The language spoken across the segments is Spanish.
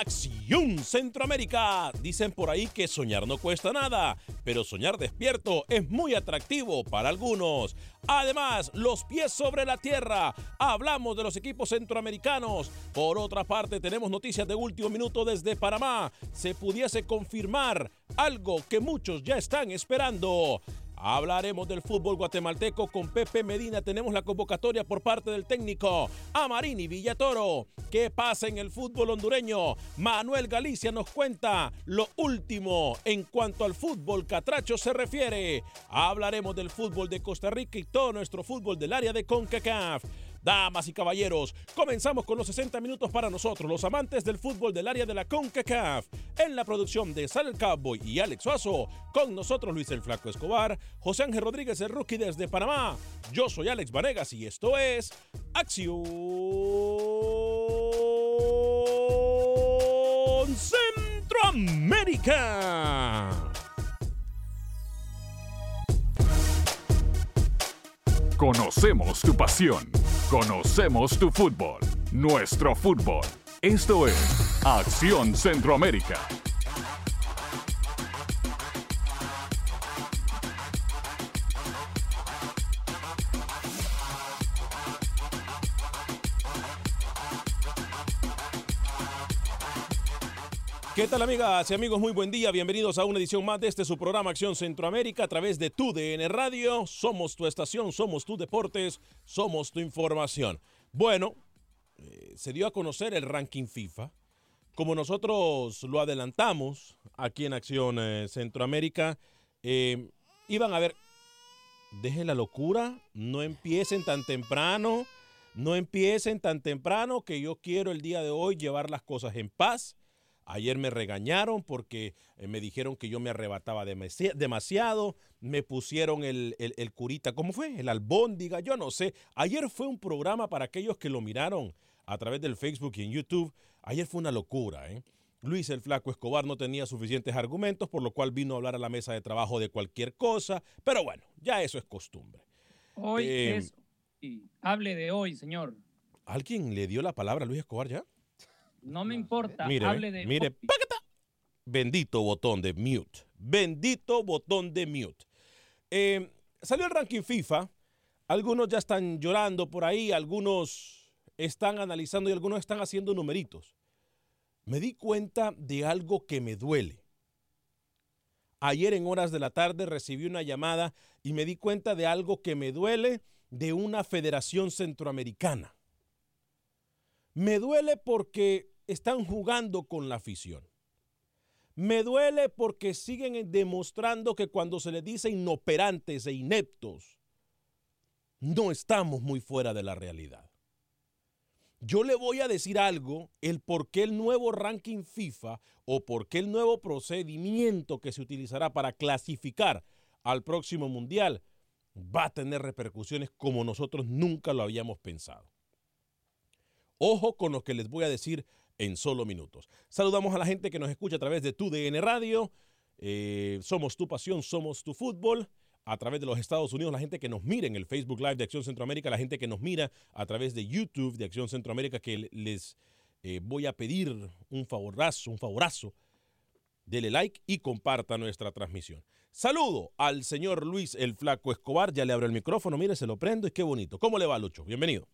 Acción Centroamérica dicen por ahí que soñar no cuesta nada, pero soñar despierto es muy atractivo para algunos. Además, los pies sobre la tierra. Hablamos de los equipos centroamericanos. Por otra parte, tenemos noticias de último minuto desde Panamá. Se pudiese confirmar algo que muchos ya están esperando. Hablaremos del fútbol guatemalteco con Pepe Medina. Tenemos la convocatoria por parte del técnico Amarini Villatoro. ¿Qué pasa en el fútbol hondureño? Manuel Galicia nos cuenta lo último en cuanto al fútbol catracho se refiere. Hablaremos del fútbol de Costa Rica y todo nuestro fútbol del área de CONCACAF. Damas y caballeros, comenzamos con los 60 minutos para nosotros, los amantes del fútbol del área de la CONCACAF. En la producción de Sal el Cowboy y Alex Suazo, con nosotros Luis el Flaco Escobar, José Ángel Rodríguez el Rookie desde Panamá. Yo soy Alex Vanegas y esto es Acción Centroamérica. Conocemos tu pasión. Conocemos tu fútbol. Nuestro fútbol. Esto es Acción Centroamérica. ¿Qué tal amigas y amigos? Muy buen día. Bienvenidos a una edición más de este su programa Acción Centroamérica a través de tu DN Radio. Somos tu estación, somos tu deportes, somos tu información. Bueno, eh, se dio a conocer el ranking FIFA. Como nosotros lo adelantamos aquí en Acción eh, Centroamérica, eh, iban a ver, dejen la locura, no empiecen tan temprano, no empiecen tan temprano que yo quiero el día de hoy llevar las cosas en paz. Ayer me regañaron porque eh, me dijeron que yo me arrebataba demasi- demasiado, me pusieron el, el- el curita, ¿cómo fue? El albóndiga, yo no sé. Ayer fue un programa para aquellos que lo miraron a través del Facebook y en YouTube. Ayer fue una locura, ¿eh? Luis el Flaco Escobar no tenía suficientes argumentos, por lo cual vino a hablar a la mesa de trabajo de cualquier cosa, pero bueno, ya eso es costumbre. Hoy Eh, es. hable de hoy, señor. ¿Alguien le dio la palabra a Luis Escobar ya? No me importa. Mire, hable de mire, bendito botón de mute. Bendito botón de mute. Eh, salió el ranking FIFA. Algunos ya están llorando por ahí, algunos están analizando y algunos están haciendo numeritos. Me di cuenta de algo que me duele. Ayer en horas de la tarde recibí una llamada y me di cuenta de algo que me duele de una federación centroamericana. Me duele porque están jugando con la afición. Me duele porque siguen demostrando que cuando se les dice inoperantes e ineptos, no estamos muy fuera de la realidad. Yo le voy a decir algo, el por qué el nuevo ranking FIFA o por qué el nuevo procedimiento que se utilizará para clasificar al próximo mundial va a tener repercusiones como nosotros nunca lo habíamos pensado. Ojo con lo que les voy a decir en solo minutos. Saludamos a la gente que nos escucha a través de tu DN Radio. Eh, somos tu pasión, somos tu fútbol. A través de los Estados Unidos, la gente que nos mira en el Facebook Live de Acción Centroamérica, la gente que nos mira a través de YouTube de Acción Centroamérica, que les eh, voy a pedir un favorazo, un favorazo. Dele like y comparta nuestra transmisión. Saludo al señor Luis el Flaco Escobar. Ya le abro el micrófono, mire, se lo prendo y qué bonito. ¿Cómo le va, Lucho? Bienvenido.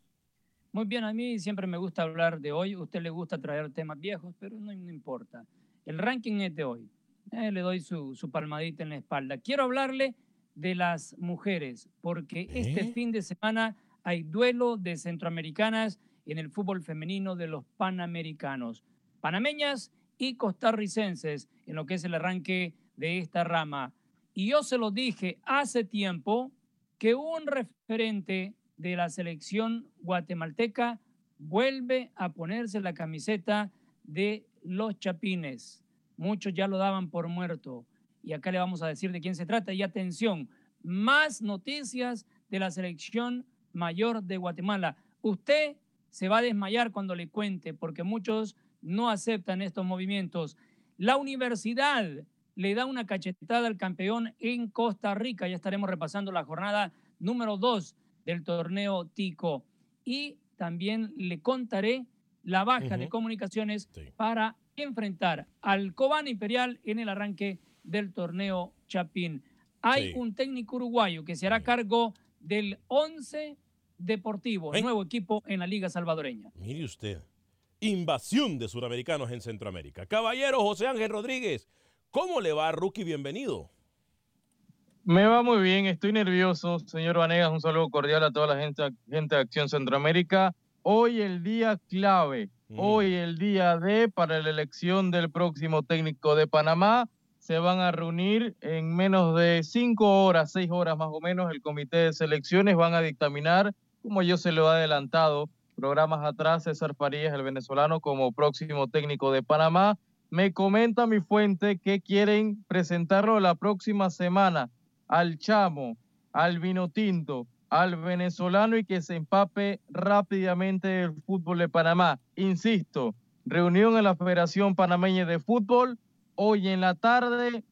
Muy bien, a mí siempre me gusta hablar de hoy. A usted le gusta traer temas viejos, pero no, no importa. El ranking es de hoy. Eh, le doy su, su, palmadita en la espalda. Quiero hablarle de las mujeres, porque ¿Eh? este fin de semana hay duelo de centroamericanas en el fútbol femenino de los panamericanos. Panameñas y costarricenses en lo que es el arranque de esta rama. Y yo se lo dije hace tiempo que un referente de la selección guatemalteca vuelve a ponerse la camiseta de los chapines. Muchos ya lo daban por muerto. Y acá le vamos a decir de quién se trata. Y atención, más noticias de la selección mayor de Guatemala. Usted se va a desmayar cuando le cuente, porque muchos no aceptan estos movimientos. La universidad le da una cachetada al campeón en Costa Rica. Ya estaremos repasando la jornada número dos del torneo Tico. Y también le contaré la baja uh -huh. de comunicaciones sí. para enfrentar al Cobán Imperial en el arranque del torneo Chapín. Hay sí. un técnico uruguayo que se hará cargo del 11 Deportivo, ¿Eh? nuevo equipo en la Liga Salvadoreña. Mire usted, invasión de suramericanos en Centroamérica. Caballero José Ángel Rodríguez, ¿cómo le va, Rookie? Bienvenido. Me va muy bien, estoy nervioso. Señor Vanegas, un saludo cordial a toda la gente, gente de Acción Centroamérica. Hoy el día clave, mm. hoy el día de para la elección del próximo técnico de Panamá. Se van a reunir en menos de cinco horas, seis horas más o menos, el comité de selecciones. Van a dictaminar, como yo se lo he adelantado, programas atrás, César Farías, el venezolano, como próximo técnico de Panamá. Me comenta mi fuente que quieren presentarlo la próxima semana al chamo, al vino tinto, al venezolano y que se empape rápidamente el fútbol de Panamá. Insisto, reunión en la Federación Panameña de Fútbol. Hoy en la tarde,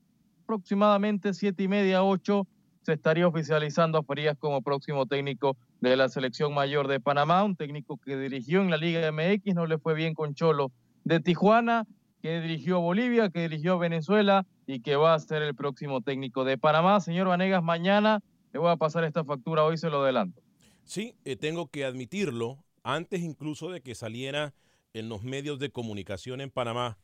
aproximadamente siete y media, ocho, se estaría oficializando a Farías como próximo técnico de la selección mayor de Panamá, un técnico que dirigió en la Liga MX, no le fue bien con Cholo de Tijuana, que dirigió a Bolivia, que dirigió a Venezuela y que va a ser el próximo técnico de Panamá. Señor Vanegas, mañana le voy a pasar esta factura, hoy se lo adelanto. Sí, eh, tengo que admitirlo, antes incluso de que saliera en los medios de comunicación en Panamá,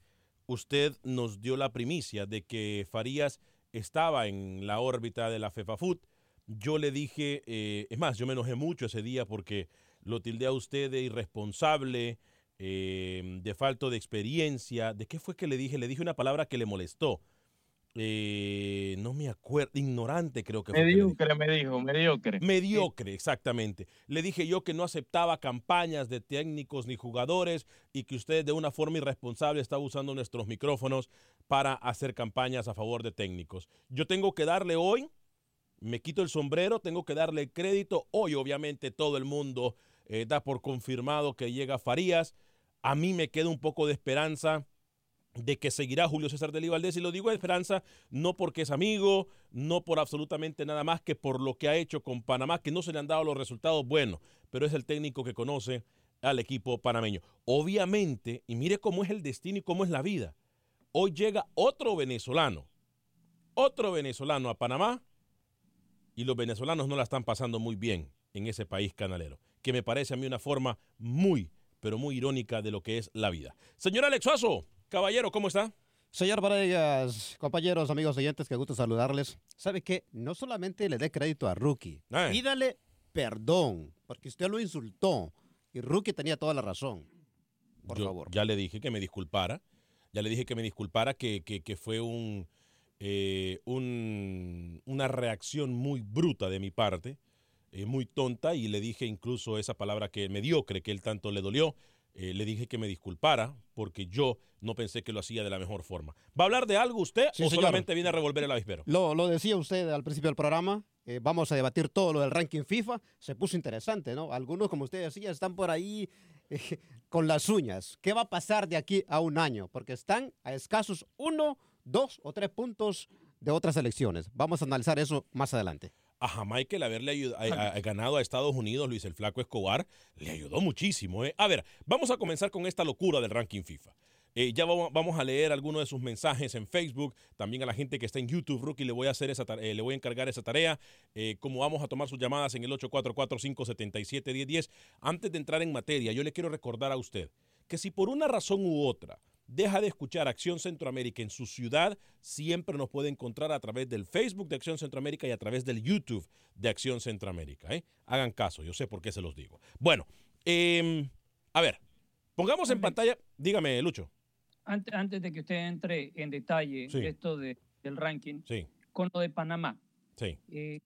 usted nos dio la primicia de que Farías estaba en la órbita de la FEFAFUT. Yo le dije, eh, es más, yo me enojé mucho ese día porque lo tildé a usted de irresponsable, eh, de falto de experiencia. ¿De qué fue que le dije? Le dije una palabra que le molestó. Eh, no me acuerdo, ignorante creo que mediocre, fue. Me dijo, mediocre. Mediocre, exactamente. Le dije yo que no aceptaba campañas de técnicos ni jugadores y que usted de una forma irresponsable estaba usando nuestros micrófonos para hacer campañas a favor de técnicos. Yo tengo que darle hoy, me quito el sombrero, tengo que darle crédito. Hoy obviamente todo el mundo eh, da por confirmado que llega Farías. A mí me queda un poco de esperanza de que seguirá Julio César de Valdés y lo digo de esperanza no porque es amigo, no por absolutamente nada más que por lo que ha hecho con Panamá, que no se le han dado los resultados buenos, pero es el técnico que conoce al equipo panameño. Obviamente, y mire cómo es el destino y cómo es la vida, Hoy llega otro venezolano, otro venezolano a Panamá y los venezolanos no la están pasando muy bien en ese país canalero, que me parece a mí una forma muy, pero muy irónica de lo que es la vida. Señor Alex Suazo, caballero, ¿cómo está? Señor Varegas, compañeros, amigos oyentes, que gusto saludarles. ¿Sabe qué? No solamente le dé crédito a Rookie, Eh. pídale perdón, porque usted lo insultó y Rookie tenía toda la razón. Por Yo favor. Ya le dije que me disculpara. Ya le dije que me disculpara, que, que- que fue un, eh, un- una reacción muy bruta de mi parte, eh, muy tonta, y le dije incluso esa palabra que mediocre, que él tanto le dolió. Eh, le dije que me disculpara porque yo no pensé que lo hacía de la mejor forma. ¿Va a hablar de algo usted Sí, o señor. solamente viene a revolver el avispero? Lo, lo decía usted al principio del programa. eh, vamos a debatir todo lo del ranking FIFA. Se puso interesante, ¿no? Algunos, como usted decía, están por ahí eh, con las uñas. ¿Qué va a pasar de aquí a un año? Porque están a escasos uno, dos o tres puntos de otras elecciones. Vamos a analizar eso más adelante. A Jamaica el haberle ayud- a- a- ganado a Estados Unidos, Luis el Flaco Escobar, le ayudó muchísimo. ¿eh? A ver, vamos a comenzar con esta locura del ranking FIFA. Eh, ya vamos, vamos a leer algunos de sus mensajes en Facebook, también a la gente que está en YouTube, Rookie, le voy a hacer esa eh, le voy a encargar esa tarea. Eh, como vamos a tomar sus llamadas en el 844-577-1010. Antes de entrar en materia, yo le quiero recordar a usted que si por una razón u otra deja de escuchar Acción Centroamérica en su ciudad, siempre nos puede encontrar a través del Facebook de Acción Centroamérica y a través del YouTube de Acción Centroamérica. ¿eh? Hagan caso, yo sé por qué se los digo. Bueno, em, a ver, pongamos en pantalla, dígame, Lucho. Antes, antes de que usted entre en detalle Sí. de esto de- del ranking, Sí, con lo de Panamá, sí, eh,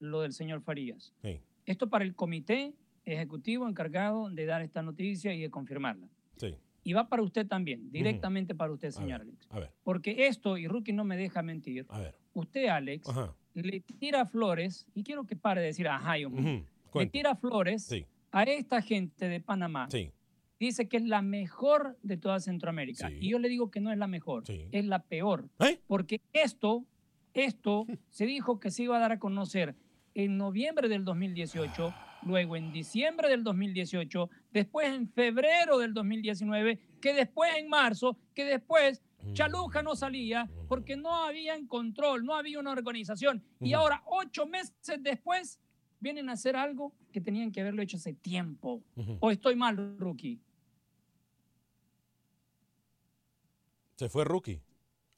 lo del señor Farías. sí, Esto para el comité ejecutivo encargado de dar esta noticia y de confirmarla. Sí. Y va para usted también, directamente para usted, A señor ver, Alex. a ver, Porque esto, y Rookie no me deja mentir, a ver. usted, Alex, Ajá. le tira flores, y quiero que pare de decir, ajá, Dios mío", ujú, le tira flores Sí, a esta gente de Panamá. sí, Dice que es la mejor de toda Centroamérica. Sí. Y yo le digo que no es la mejor, es la peor. ¿Eh? Porque esto, esto se dijo que se iba a dar a conocer en noviembre del 2018, luego en diciembre del 2018, después en febrero del 2019, que después en marzo, que después Chaluja no salía porque no había control, no había una organización. Y ahora, ocho meses después, vienen a hacer algo que tenían que haberlo hecho hace tiempo. ¿O estoy mal, Rookie? Se fue Rookie.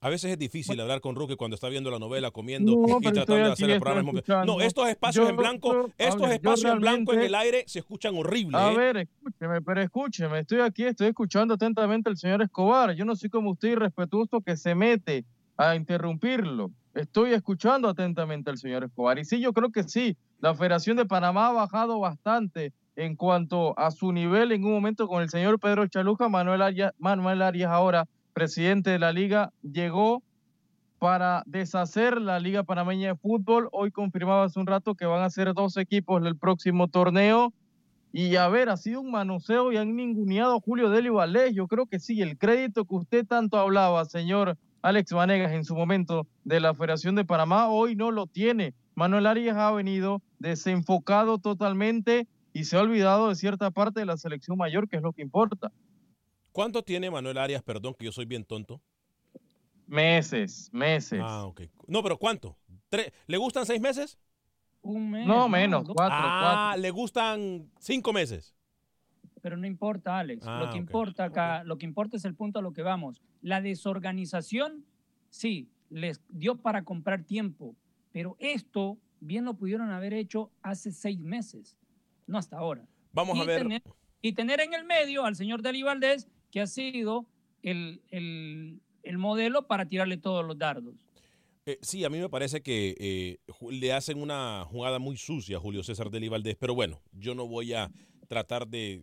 A veces es difícil hablar con Rookie cuando está viendo la novela, comiendo No, y tratando de hacer el programa. No, estos espacios Yo- en blanco, yo- estos ver, espacios en blanco en el aire se escuchan horrible. A ¿eh? ver, escúcheme, pero escúcheme, estoy aquí, estoy escuchando atentamente al señor Escobar. Yo no soy como usted irrespetuoso que se mete a interrumpirlo. Estoy escuchando atentamente al señor Escobar. Y sí, yo creo que sí, la Federación de Panamá ha bajado bastante en cuanto a su nivel en un momento con el señor Pedro Chaluja. Manuel Arias, Manuel Arias ahora presidente de la liga, llegó para deshacer la Liga Panameña de Fútbol. Hoy confirmaba hace un rato que van a ser dos equipos el próximo torneo. Y a ver, ha sido un manoseo y han ninguneado a Julio Deli Valdés. Yo creo que sí, el crédito que usted tanto hablaba, señor Alex Vanegas, en su momento de la Federación de Panamá, hoy no lo tiene. Manuel Arias ha venido desenfocado totalmente y se ha olvidado de cierta parte de la selección mayor, que es lo que importa. ¿Cuánto tiene Manuel Arias? Perdón, que yo soy bien tonto. Meses, meses. Ah, ok. No, pero ¿cuánto? ¿Tres? ¿Le gustan seis meses? Un mes. No, menos, cuatro, ah, cuatro. le gustan cinco meses. Pero no importa, Alex. Ah, lo que ok, importa acá, lo que importa es el punto a lo que vamos. La desorganización, sí, les dio para comprar tiempo, pero esto bien lo pudieron haber hecho hace seis meses, no hasta ahora. Vamos y a ver. Tener, y tener en el medio al señor Deli Valdés, que ha sido el, el- el modelo para tirarle todos los dardos. Eh, sí, a mí me parece que eh, le hacen una jugada muy sucia a Julio César Deli Valdés, pero bueno, yo no voy a tratar de,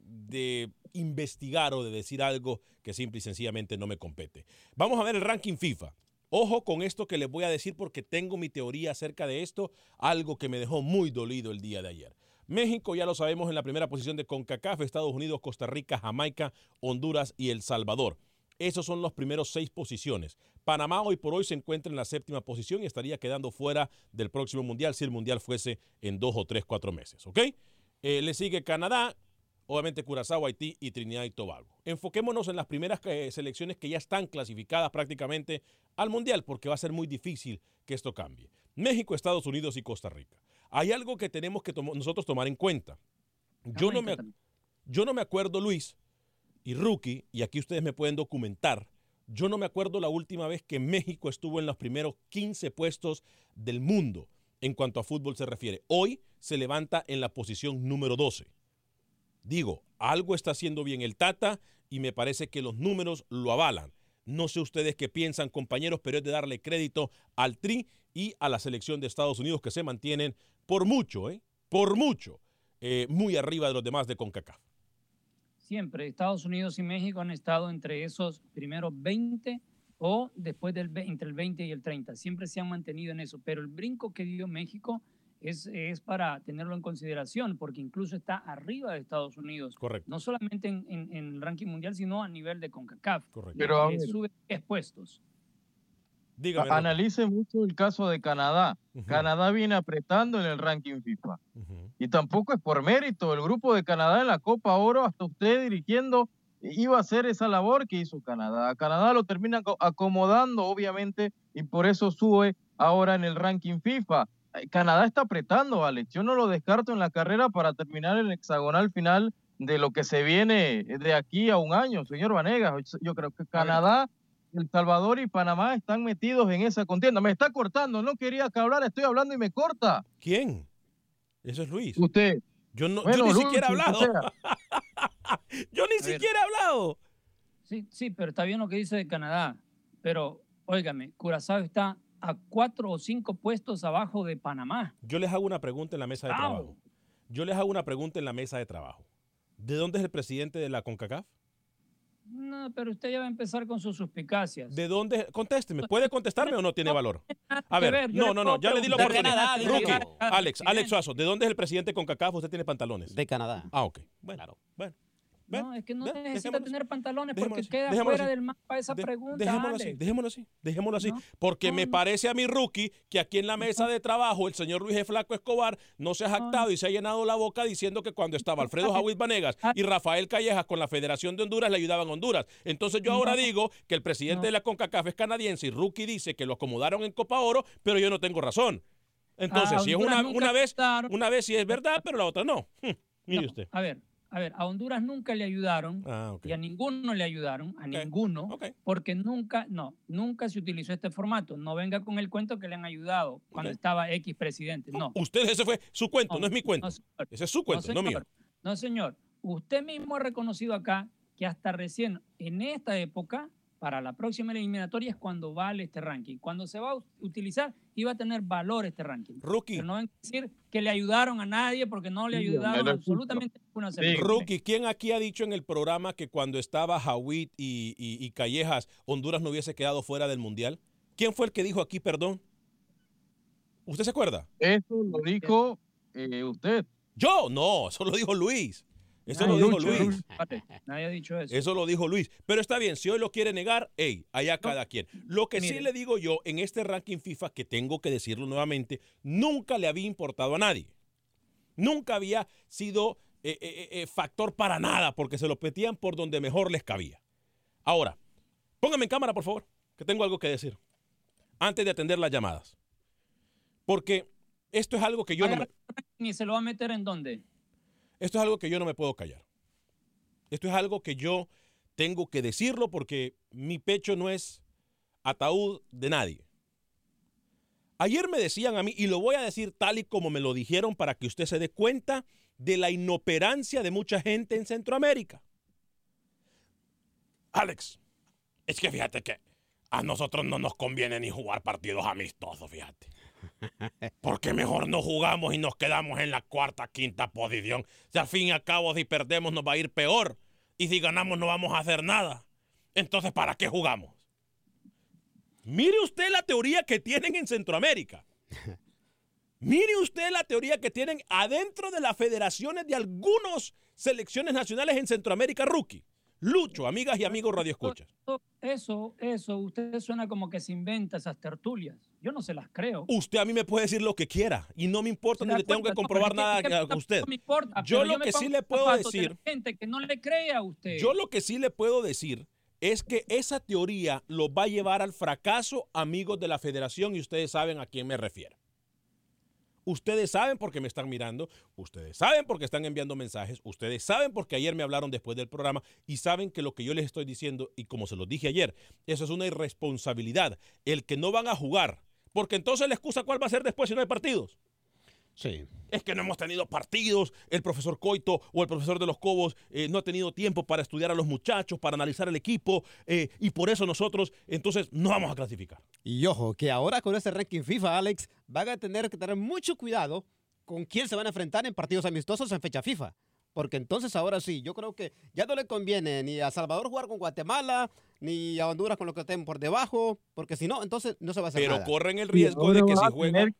de investigar o de decir algo que simple y sencillamente no me compete. Vamos a ver el ranking FIFA. Ojo con esto que les voy a decir porque tengo mi teoría acerca de esto, algo que me dejó muy dolido el día de ayer. México, ya lo sabemos, en la primera posición de CONCACAF, Estados Unidos, Costa Rica, Jamaica, Honduras y El Salvador. Esos son los primeros seis posiciones. Panamá hoy por hoy se encuentra en la séptima posición y estaría quedando fuera del próximo mundial si el mundial fuese en dos o tres, cuatro meses. ¿Ok? Eh, le sigue Canadá, obviamente Curazao, Haití y Trinidad y Tobago. Enfoquémonos en las primeras eh, selecciones que ya están clasificadas prácticamente al Mundial, porque va a ser muy difícil que esto cambie. México, Estados Unidos y Costa Rica. Hay algo que tenemos que nosotros tomar en cuenta. Yo no, me, yo no me acuerdo, Luis y Rookie, y aquí ustedes me pueden documentar, yo no me acuerdo la última vez que México estuvo en los primeros 15 puestos del mundo en cuanto a fútbol se refiere. Hoy se levanta en la posición número 12. Digo, algo está haciendo bien el Tata y me parece que los números lo avalan. No sé ustedes qué piensan, compañeros, pero es de darle crédito al Tri y a la selección de Estados Unidos que se mantienen por mucho, ¿eh? Por mucho, eh, muy arriba de los demás de CONCACAF. Siempre, Estados Unidos y México han estado entre esos primeros 20 o después del entre el 20 y el 30. Siempre se han mantenido en eso, pero el brinco que dio México es, es, para tenerlo en consideración, porque incluso está arriba de Estados Unidos. Correcto. No solamente en, en, en el ranking mundial, sino a nivel de CONCACAF. Correcto. Pero eh, sube expuestos. Dígame. Analice mucho el caso de Canadá. Uh -huh. Canadá viene apretando en el ranking FIFA. Uh -huh. Y tampoco es por mérito. El grupo de Canadá en la Copa Oro, hasta usted dirigiendo, iba a hacer esa labor que hizo Canadá. Canadá lo termina acomodando, obviamente, y por eso sube ahora en el ranking FIFA. Canadá está apretando, Alex. Yo no lo descarto en la carrera para terminar el hexagonal final de lo que se viene de aquí a un año, señor Vanegas. Yo creo que Canadá, El Salvador y Panamá están metidos en esa contienda. Me está cortando, no quería que hablara, estoy hablando y me corta. ¿Quién? Eso es Luis. Usted. Yo, no, bueno, yo ni Luis, siquiera he hablado. O sea. yo ni siquiera he hablado. Sí, sí, pero está bien lo que dice de Canadá. Pero, óigame, Curazao está a cuatro o cinco puestos abajo de Panamá. Yo les hago una pregunta en la mesa de trabajo. Yo les hago una pregunta en la mesa de trabajo. ¿De dónde es el presidente de la CONCACAF? No, pero usted ya va a empezar con sus suspicacias. ¿De dónde? Contésteme. ¿Puede contestarme o no tiene valor? A ver, no, no, no. Ya le di la oportunidad. Rookie, Alex, Alex Suazo, ¿de dónde es el presidente de CONCACAF? Usted tiene pantalones. De Canadá. Ah, ok. Bueno, claro. No, es que no necesita dejémoslo tener pantalones porque queda dejémoslo fuera así. del mapa esa de, pregunta. Dejémoslo Alex. así, dejémoslo así, dejémoslo así. No, porque no, me parece a mi rookie que aquí en la mesa de trabajo el señor Luis G. Flaco Escobar no se ha jactado y se ha llenado la boca diciendo que cuando estaba Alfredo Jawid Vanegas y Rafael Callejas con la Federación de Honduras le ayudaban a Honduras. Entonces yo ahora digo que el presidente de la CONCACAF es canadiense y rookie dice que lo acomodaron en Copa Oro, pero yo no tengo razón. Entonces, A si es una, una vez, una vez sí es verdad, pero la otra no. Hm, mire usted. A ver, a ver, a Honduras nunca le ayudaron Ah, y a ninguno le ayudaron, a Ok, ninguno, porque nunca, no, nunca se utilizó este formato. No venga con el cuento que le han ayudado cuando estaba X presidente. No. Usted, ese fue su cuento, no, es mi cuento. No. Ese es su cuento, no, mío. señor. No, señor. Usted mismo ha reconocido acá que hasta recién en esta época, para la próxima eliminatoria, es cuando vale este ranking. Cuando se va a utilizar, iba a tener valor este ranking. Rookie. Pero no van a decir que le ayudaron a nadie porque no le Sí, ayudaron lo absolutamente a ninguna Sí. Rookie, ¿quién aquí ha dicho en el programa que cuando estaba Jawit y, y- y Callejas, Honduras no hubiese quedado fuera del Mundial? ¿Quién fue el que dijo aquí, perdón? ¿Usted se acuerda? Eso lo dijo eh, usted. Yo, no, eso lo dijo Luis. Eso Nadie lo dijo Luis. Nadie ha dicho eso. Eso lo dijo Luis. Pero está bien, si hoy lo quiere negar, hey, allá cada quien. Lo que sí le digo yo, en este ranking FIFA, que tengo que decirlo nuevamente, nunca le había importado a nadie. Nunca había sido eh, eh, eh, factor para nada, porque se lo petían por donde mejor les cabía. Ahora, póngame en cámara, por favor, que tengo algo que decir. Antes de atender las llamadas. Porque esto es algo que yo no me, ¿Y se lo va a meter en dónde? Esto es algo que yo no me puedo callar. Esto es algo que yo tengo que decirlo porque mi pecho no es ataúd de nadie. Ayer me decían a mí, y lo voy a decir tal y como me lo dijeron para que usted se dé cuenta de la inoperancia de mucha gente en Centroamérica. Alex, es que fíjate que a nosotros no nos conviene ni jugar partidos amistosos, fíjate. Porque mejor no jugamos y nos quedamos en la cuarta, quinta posición. Si al fin y al cabo si perdemos nos va a ir peor. Y si ganamos no vamos a hacer nada. Entonces, ¿para qué jugamos? Mire usted la teoría que tienen en Centroamérica. Mire usted la teoría que tienen adentro de las federaciones de algunas selecciones nacionales en Centroamérica, rookie. Lucho, amigas y amigos Radio Escuchas. Eso, eso, usted suena como que se inventa esas tertulias. Yo no se las creo. Usted a mí me puede decir lo que quiera y no me importa, ni le tengo que comprobar nada a usted. No me importa, yo lo que sí le puedo decir. gente que no le cree a usted. Yo lo que sí le puedo decir es que esa teoría lo va a llevar al fracaso, amigos de la federación, y ustedes saben a quién me refiero. Ustedes saben por qué me están mirando, ustedes saben por qué están enviando mensajes, ustedes saben porque ayer me hablaron después del programa y saben que lo que yo les estoy diciendo, y como se los dije ayer, eso es una irresponsabilidad. El que no van a jugar, porque entonces la excusa cuál va a ser después si no hay partidos. Sí. Es que no hemos tenido partidos, el profesor Coito o el profesor de los Cobos eh, no ha tenido tiempo para estudiar a los muchachos, para analizar el equipo, eh, y por eso nosotros entonces no vamos a clasificar. Y ojo, que ahora con este ranking FIFA, Alex, van a tener que tener mucho cuidado con quién se van a enfrentar en partidos amistosos en fecha FIFA. Porque entonces ahora sí, yo creo que ya no le conviene ni a Salvador jugar con Guatemala, ni a Honduras con lo que estén por debajo, porque si no, entonces no se va a hacer Pero nada. corren el riesgo de que si juegan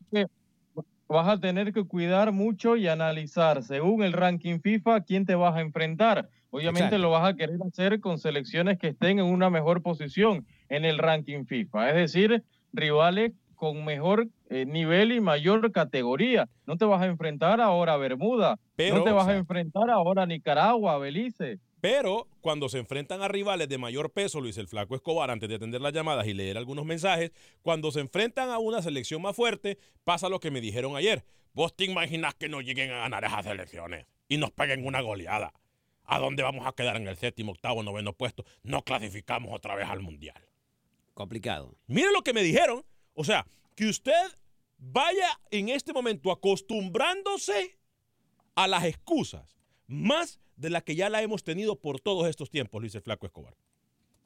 vas a tener que cuidar mucho y analizar según el ranking FIFA quién te vas a enfrentar. Obviamente Exacto. lo vas a querer hacer con selecciones que estén en una mejor posición en el ranking FIFA, es decir, rivales con mejor eh, nivel y mayor categoría. No te vas a enfrentar ahora a Bermuda, Pero, no te vas o sea- a enfrentar ahora a Nicaragua, a Belice. Pero cuando se enfrentan a rivales de mayor peso, Luis el Flaco Escobar, antes de atender las llamadas y leer algunos mensajes, cuando se enfrentan a una selección más fuerte, pasa lo que me dijeron ayer. ¿Vos te imaginas que no lleguen a ganar esas elecciones y nos peguen una goleada? ¿A dónde vamos a quedar en el séptimo, octavo, noveno puesto? No clasificamos otra vez al Mundial. Complicado. Mire lo que me dijeron. O sea, que usted vaya en este momento acostumbrándose a las excusas, más de las que ya la hemos tenido por todos estos tiempos, Luis Flaco Escobar.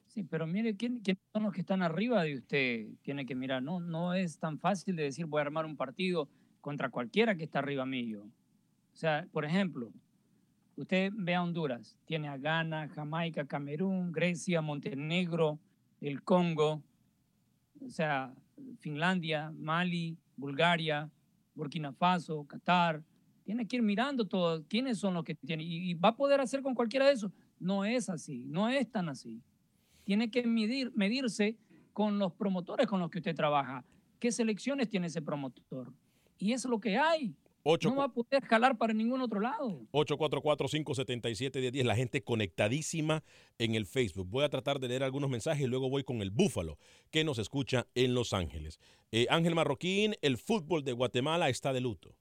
Sí, pero mire, ¿quién, quiénes son los que están arriba de usted? Tiene que mirar, no, no es tan fácil de decir voy a armar un partido contra cualquiera que está arriba mío. O sea, por ejemplo, usted ve a Honduras, tiene a Ghana, Jamaica, Camerún, Grecia, Montenegro, el Congo, o sea, Finlandia, Mali, Bulgaria, Burkina Faso, Qatar. Tiene que ir mirando todo, quiénes son los que tiene. Y, y va a poder hacer con cualquiera de esos. No es así, no es tan así. Tiene que medir, medirse con los promotores con los que usted trabaja. ¿Qué selecciones tiene ese promotor? Y es lo que hay. No va a poder jalar para ningún otro lado. 844-577-1010. La gente conectadísima en el Facebook. Voy a tratar de leer algunos mensajes y luego voy con el Búfalo, que nos escucha en Los Ángeles. Eh, Ángel Marroquín, el fútbol de Guatemala está de luto.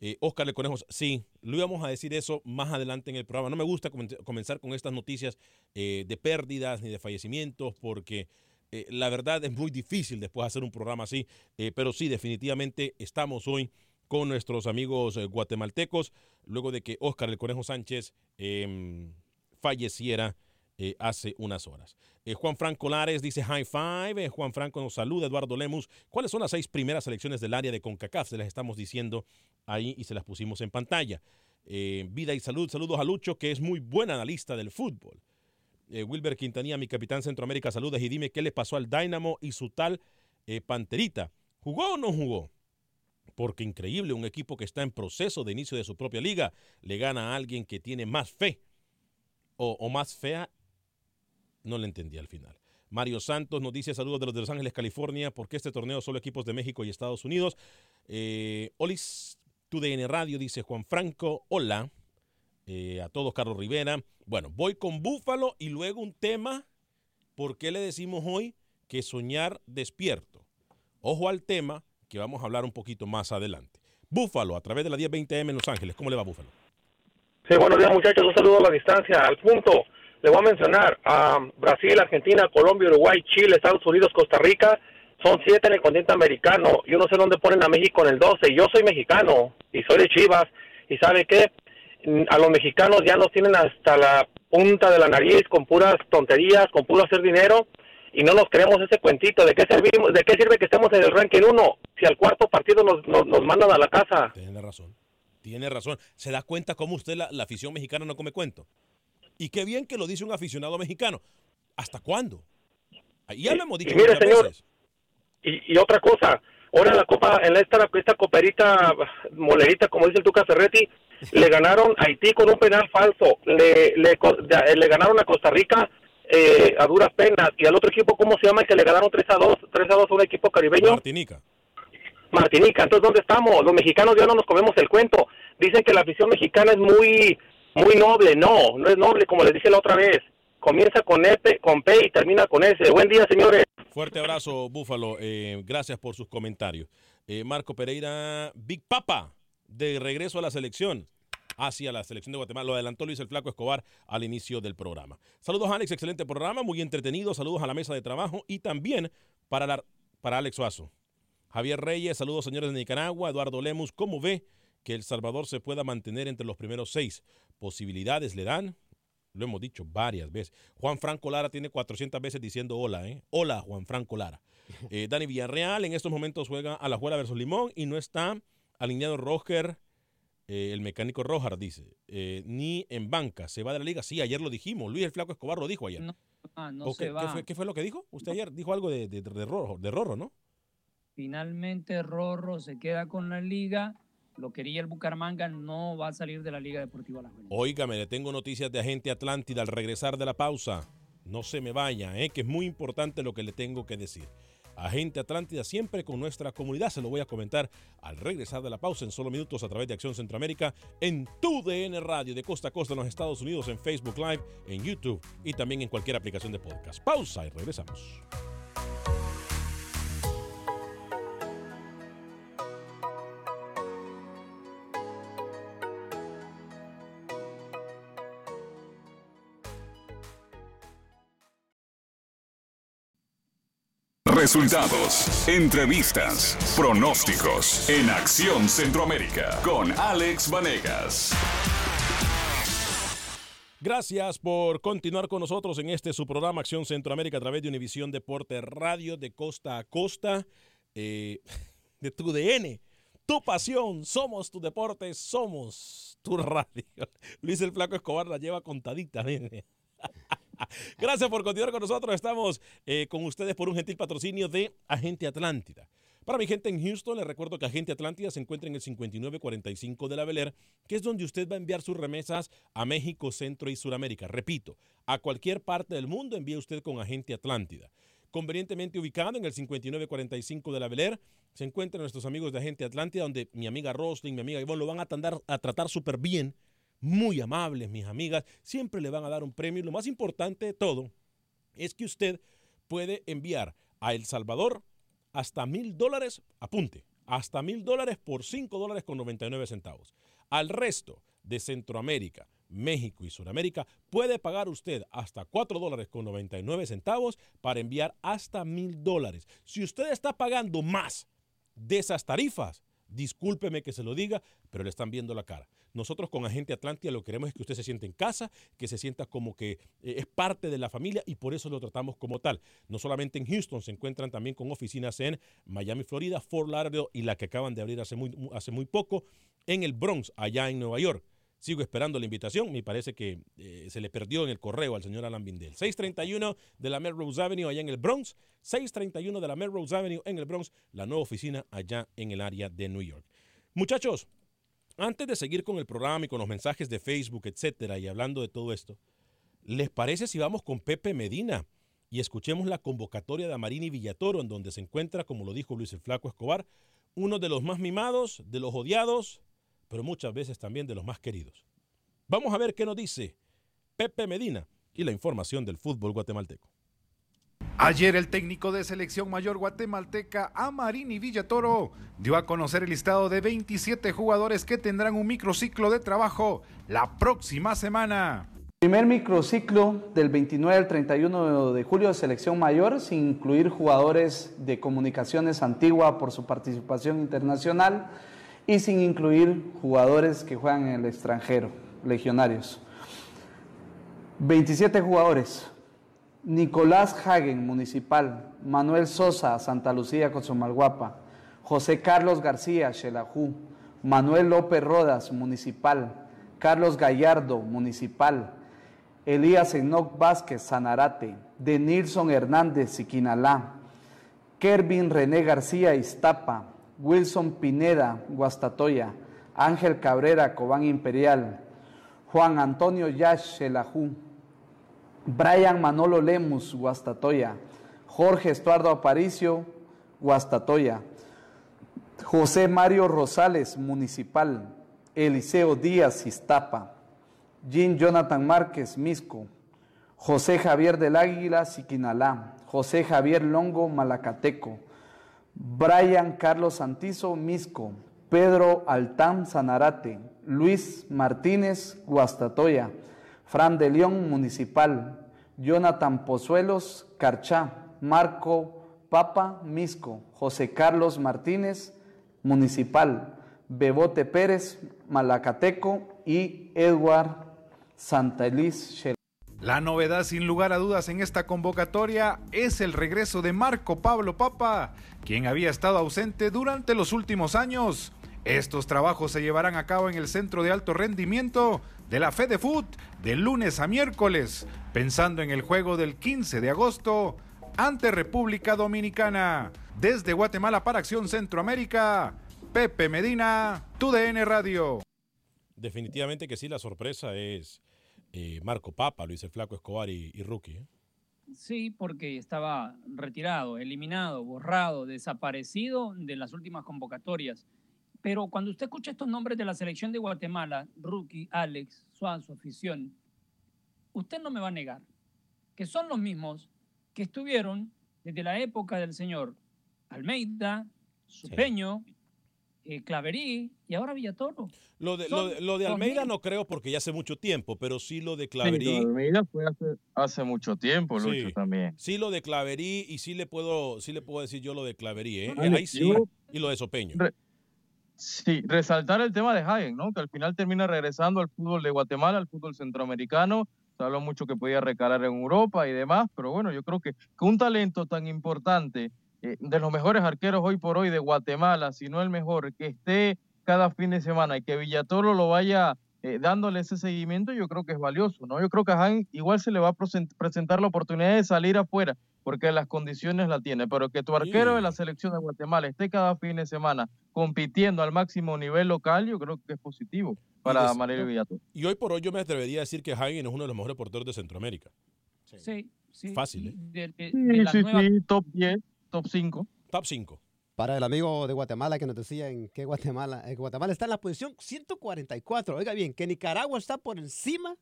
Eh, Oscar Le Conejos, sí, lo íbamos a decir eso más adelante en el programa. No me gusta comen- comenzar con estas noticias eh, de pérdidas ni de fallecimientos porque eh, la verdad es muy difícil después hacer un programa así. Pero sí, definitivamente estamos hoy con nuestros amigos guatemaltecos luego de que Oscar El Conejo Sánchez em, falleciera eh, hace unas horas. Eh, Juan Franco Lares dice high five. Eh, Juan Franco nos saluda. Eduardo Lemus. ¿Cuáles son las seis primeras selecciones del área de CONCACAF? Se las estamos diciendo ahí y se las pusimos en pantalla. Vida y salud. Saludos a Lucho, que es muy buen analista del fútbol. Wilber Quintanilla, mi capitán Centroamérica, saludos y dime qué le pasó al Dynamo y su tal Panterita. ¿Jugó o no jugó? Porque increíble, un equipo que está en proceso de inicio de su propia liga le gana a alguien que tiene más fe o más fea. No le entendí al final. Mario Santos nos dice saludos de los de Los Ángeles, California, porque este torneo solo equipos de México y Estados Unidos. Eh, Olis, tu DN Radio, dice Juan Franco, hola. Eh, a todos, Carlos Rivera. Bueno, voy con Búfalo y luego un tema, ¿por qué le decimos hoy que soñar despierto? Ojo al tema que vamos a hablar un poquito más adelante. Búfalo, a través de la 1020M en Los Ángeles. ¿Cómo le va, Búfalo? Sí, buenos días muchachos, un saludo a la distancia. Al punto, le voy a mencionar a Brasil, Argentina, Colombia, Uruguay, Chile, Estados Unidos, Costa Rica. Son siete en el continente americano. Yo no sé dónde ponen a México en el 12. Yo soy mexicano y soy de Chivas. ¿Y sabe qué? A los mexicanos ya nos tienen hasta la punta de la nariz con puras tonterías, con puro hacer dinero. Y no nos creemos ese cuentito. ¿De qué, servimos, ¿De qué sirve que estemos en el ranking 1 si al cuarto partido nos, nos, nos mandan a la casa? Tiene razón. Tiene razón. ¿Se da cuenta cómo usted, la, la afición mexicana, no come cuento? Y qué bien que lo dice un aficionado mexicano. ¿Hasta cuándo? Ya lo hemos dicho y mire, muchas señor, veces. Y, y otra cosa, ahora la copa, en esta, esta coperita molerita, como dice el Tuca Ferretti, le ganaron a Haití con un penal falso, le, le, le ganaron a Costa Rica eh, a duras penas. Y al otro equipo, ¿cómo se llama? Que le ganaron 3 a 2, 3 a 2 a un equipo caribeño. Martinica. Martinica. Entonces, ¿dónde estamos? Los mexicanos ya no nos comemos el cuento. Dicen que la afición mexicana es muy, muy noble. No, no es noble como les dije la otra vez. Comienza con, F, con P y termina con S. Buen día, señores. Fuerte abrazo, Búfalo. Eh, gracias por sus comentarios. Eh, Marco Pereira, Big Papa, de regreso a la selección hacia la selección de Guatemala. Lo adelantó Luis el Flaco Escobar al inicio del programa. Saludos, Alex. Excelente programa, muy entretenido. Saludos a la mesa de trabajo y también para, para Alex Suazo. Javier Reyes, saludos, señores de Nicaragua. Eduardo Lemus, ¿cómo ve que El Salvador se pueda mantener entre los primeros seis? ¿Posibilidades le dan? Lo hemos dicho varias veces. Juan Franco Lara tiene 400 veces diciendo hola, ¿eh? Hola, Juan Franco Lara. Eh, Dani Villarreal en estos momentos juega a la Juela versus Limón y no está alineado Roger eh, el mecánico Rojar dice, eh, ni en banca, se va de la liga. Sí, ayer lo dijimos, Luis el Flaco Escobar lo dijo ayer. No, ah, no se va. ¿qué fue, lo que dijo? Usted ayer dijo algo de, de, de, Rorro, de Rorro, ¿no? Finalmente Rorro se queda con la liga. Lo quería el Bucaramanga, no va a salir de la Liga Deportiva La Óigame, le tengo noticias de Agente Atlántida al regresar de la pausa. No se me vaya, ¿eh? que es muy importante lo que le tengo que decir. Agente Atlántida, siempre con nuestra comunidad. Se lo voy a comentar al regresar de la pausa en solo minutos a través de Acción Centroamérica en tu DN Radio de costa a costa en los Estados Unidos, en Facebook Live, en YouTube y también en cualquier aplicación de podcast. Pausa y regresamos. Resultados, entrevistas, pronósticos en Acción Centroamérica con Alex Vanegas. Gracias por continuar con nosotros en este su programa Acción Centroamérica a través de Univisión Deporte Radio de costa a costa eh, de tu DN. Tu pasión, somos tu deporte, somos tu radio. Luis el Flaco Escobar la lleva contadita. Gracias por continuar con nosotros. Estamos eh, con ustedes por un gentil patrocinio de Agente Atlántida. Para mi gente en Houston, les recuerdo que Agente Atlántida se encuentra en el 5945 de la Bel que es donde usted va a enviar sus remesas a México, Centro y Suramérica. Repito, a cualquier parte del mundo envíe usted con Agente Atlántida. Convenientemente ubicado en el 5945 de la Bel se encuentran nuestros amigos de Agente Atlántida, donde mi amiga Rosling, mi amiga Ivonne lo van a, a tratar súper bien muy amables, mis amigas, siempre le van a dar un premio. Y lo más importante de todo es que usted puede enviar a El Salvador hasta mil dólares, apunte, hasta mil dólares por cinco dólares con 99 centavos. Al resto de Centroamérica, México y Sudamérica, puede pagar usted hasta 4 dólares con 99 centavos para enviar hasta mil dólares. Si usted está pagando más de esas tarifas, discúlpeme que se lo diga, pero le están viendo la cara. Nosotros con Agente Atlántida lo que queremos es que usted se siente en casa, que se sienta como que eh, es parte de la familia y por eso lo tratamos como tal. No solamente en Houston, se encuentran también con oficinas en Miami, Florida, Fort Lauderdale y la que acaban de abrir hace muy poco en el Bronx, allá en Nueva York. Sigo esperando la invitación. Me parece que eh, se le perdió en el correo al señor Alan Bindel. 631 de la Melrose Avenue allá en el Bronx. 631 de la Melrose Avenue en el Bronx. La nueva oficina allá en el área de New York. Muchachos, antes de seguir con el programa y con los mensajes de Facebook, etcétera, y hablando de todo esto, ¿les parece si vamos con Pepe Medina y escuchemos la convocatoria de Amarini Villatoro, en donde se encuentra, como lo dijo Luis el Flaco Escobar, uno de los más mimados, de los odiados, pero muchas veces también de los más queridos? Vamos a ver qué nos dice Pepe Medina y la información del fútbol guatemalteco. Ayer el técnico de selección mayor guatemalteca, Amarini Villatoro, dio a conocer el listado de 27 jugadores que tendrán un microciclo de trabajo la próxima semana. Primer microciclo del 29 al 31 de julio de selección mayor, sin incluir jugadores de comunicaciones antigua por su participación internacional y sin incluir jugadores que juegan en el extranjero, legionarios. 27 jugadores, Nicolás Hagen, municipal. Manuel Sosa, Santa Lucía, Cozomalguapa. José Carlos García, Xelajú. Manuel López Rodas, municipal. Carlos Gallardo, municipal. Elías Enoc Vázquez, Sanarate. Denilson Hernández, Siquinalá. Kervin René García, Iztapa. Wilson Pineda, Guastatoya. Ángel Cabrera, Cobán Imperial, Juan Antonio Yash, Elajú, Brian Manolo Lemus, Guastatoya, Jorge Estuardo Aparicio, Guastatoya, José Mario Rosales, Municipal, Eliseo Díaz, Iztapa, Jean Jonathan Márquez, Misco, José Javier del Águila, Siquinalá, José Javier Longo, Malacateco, Brian Carlos Santizo, Misco, Pedro Altán, Sanarate, Luis Martínez, Guastatoya, Fran de León, Municipal, Jonathan Pozuelos, Carchá, Marco Papa, Misco, José Carlos Martínez, Municipal, Bebote Pérez, Malacateco y Edward Santa Elis La novedad sin lugar a dudas en esta convocatoria es el regreso de Marco Pablo Papa, quien había estado ausente durante los últimos años. Estos trabajos se llevarán a cabo en el Centro de Alto Rendimiento de la Fede Food de lunes a miércoles, pensando en el juego del 15 de agosto ante República Dominicana. Desde Guatemala para Acción Centroamérica, Pepe Medina, TUDN Radio. Definitivamente que sí, la sorpresa es eh, Marco Papa, Luis el Flaco Escobar y, y Rookie. ¿eh? Sí, porque estaba retirado, eliminado, borrado, desaparecido de las últimas convocatorias. Pero cuando usted escucha estos nombres de la selección de Guatemala, Rookie, Alex, Suazo, afición, usted no me va a negar que son los mismos que estuvieron desde la época del señor Almeida, Supeño, eh, Claverí y ahora Villatoro. Lo de, lo de, lo de los Almeida no creo porque ya hace mucho tiempo, pero sí lo de Sí, Claverí. lo de Almeida fue hace, hace mucho tiempo, Lucho, Sí. también. Sí, lo de Claverí y sí le puedo, sí le puedo decir yo lo de Claverí, ¿eh? Ahí sí. yo- Y lo de Sopeño. Re- Sí, resaltar el tema de Hagen, ¿no? Que al final termina regresando al fútbol de Guatemala, al fútbol centroamericano. Se habló mucho que podía recalar en Europa y demás, pero bueno, yo creo que, que un talento tan importante, eh, de los mejores arqueros hoy por hoy de Guatemala, si no el mejor, que esté cada fin de semana y que Villatoro lo vaya eh, dándole ese seguimiento, yo creo que es valioso, ¿no? Yo creo que a Hagen igual se le va a presen- presentar la oportunidad de salir afuera, porque las condiciones la tiene, pero que tu arquero de la selección de Guatemala esté cada fin de semana compitiendo al máximo nivel local, yo creo que es positivo para des- Mario Villatoro. Y hoy por hoy yo me atrevería a decir que Hagen es uno de los mejores porteros de Centroamérica. Sí, sí. Fácil, ¿eh? De, de- Sí, de sí, sí, top 10, top 5. Top 5. Para el amigo de Guatemala que nos decía en que Guatemala, eh, Guatemala está en la posición 144. Oiga bien, que Nicaragua está por encima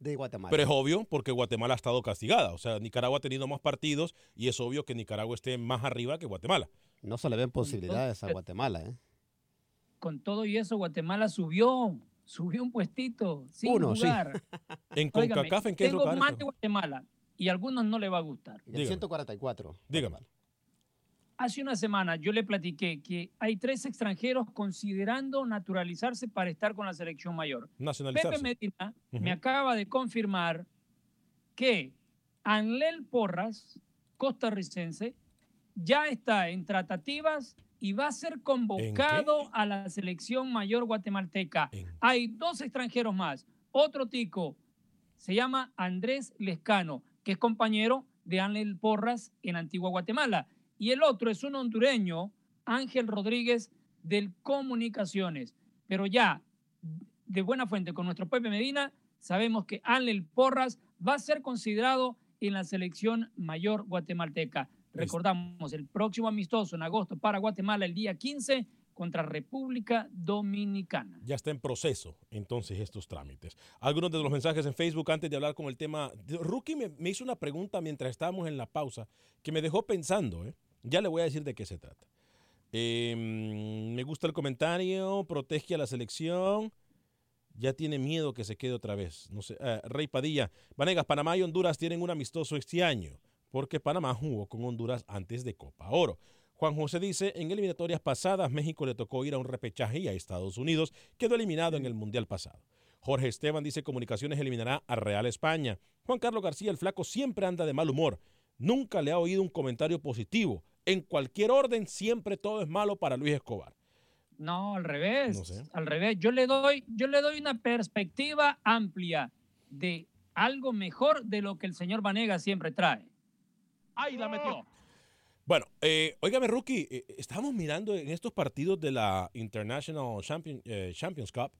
de Guatemala. Pero es obvio porque Guatemala ha estado castigada. O sea, Nicaragua ha tenido más partidos y es obvio que Nicaragua esté más arriba que Guatemala. No se le ven posibilidades a Guatemala. ¿eh? Con todo y eso, Guatemala subió, subió un puestito sin Uno, sí. En CONCACAF, ¿en qué tengo lugar más está? de Guatemala y a algunos no le va a gustar. El 144. Dígame. Hace una semana yo le platiqué que hay tres extranjeros considerando naturalizarse para estar con la selección mayor. Nacionalizarse. Pepe Medina me acaba de confirmar que Anlel Porras, costarricense, ya está en tratativas y va a ser convocado a la selección mayor guatemalteca. Hay dos extranjeros más. Otro tico se llama Andrés Lescano, que es compañero de Anlel Porras en Antigua Guatemala. Y el otro es un hondureño, Ángel Rodríguez, del Comunicaciones. Pero ya, de buena fuente, con nuestro Pepe Medina, sabemos que Anlel Porras va a ser considerado en la selección mayor guatemalteca. Recordamos, el próximo amistoso en agosto para Guatemala, el día 15, contra República Dominicana. Ya está en proceso entonces estos trámites. Algunos de los mensajes en Facebook antes de hablar con el tema. Rookie me, me hizo una pregunta mientras estábamos en la pausa que me dejó pensando. ¿eh? Ya le voy a decir de qué se trata. Eh, me gusta el comentario, protege a la selección. Ya tiene miedo que se quede otra vez. No sé, eh, Rey Padilla. Vanegas, Panamá y Honduras tienen un amistoso este año, porque Panamá jugó con Honduras antes de Copa Oro. Juan José dice, en eliminatorias pasadas México le tocó ir a un repechaje y a Estados Unidos quedó eliminado en el Mundial pasado. Jorge Esteban dice, Comunicaciones eliminará a Real España. Juan Carlos García, el flaco, siempre anda de mal humor. Nunca le ha oído un comentario positivo. En cualquier orden, siempre todo es malo para Luis Escobar. No, al revés. No sé. Al revés. Yo le doy, yo le doy una perspectiva amplia de algo mejor de lo que el señor Vanega siempre trae. ¡Ay, la metió! Bueno, eh, óigame, Rookie, eh, estábamos mirando en estos partidos de la International Champion- eh, Champions Cup.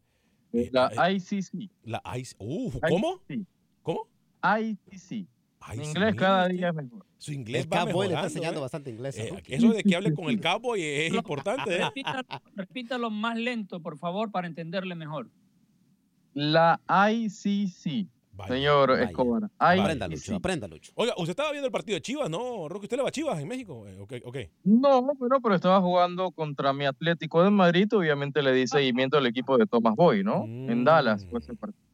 eh, La eh, ICC. La IC uh, ¿Cómo? ICC. ¿Cómo? ICC. Ay, Mi inglés cada día es mejor. Su inglés El va cowboy le está enseñando ¿eh? bastante inglés. a Eh, Rookie. eso de que hable con el cowboy es importante, ¿eh? Repítalo, repítalo más lento, por favor, para entenderle mejor. La ICC. Vaya, señor vaya. Escobar. Aprenda, ICC. Lucho, aprenda, Lucho. Oiga, usted estaba viendo el partido de Chivas, ¿no, Rookie? ¿Usted le va a Chivas en México? Eh, ok, ok. No, bueno, pero estaba jugando contra mi Atlético de Madrid. Obviamente le di seguimiento al equipo de Thomas Boy, ¿no? En Dallas. fue ese partido.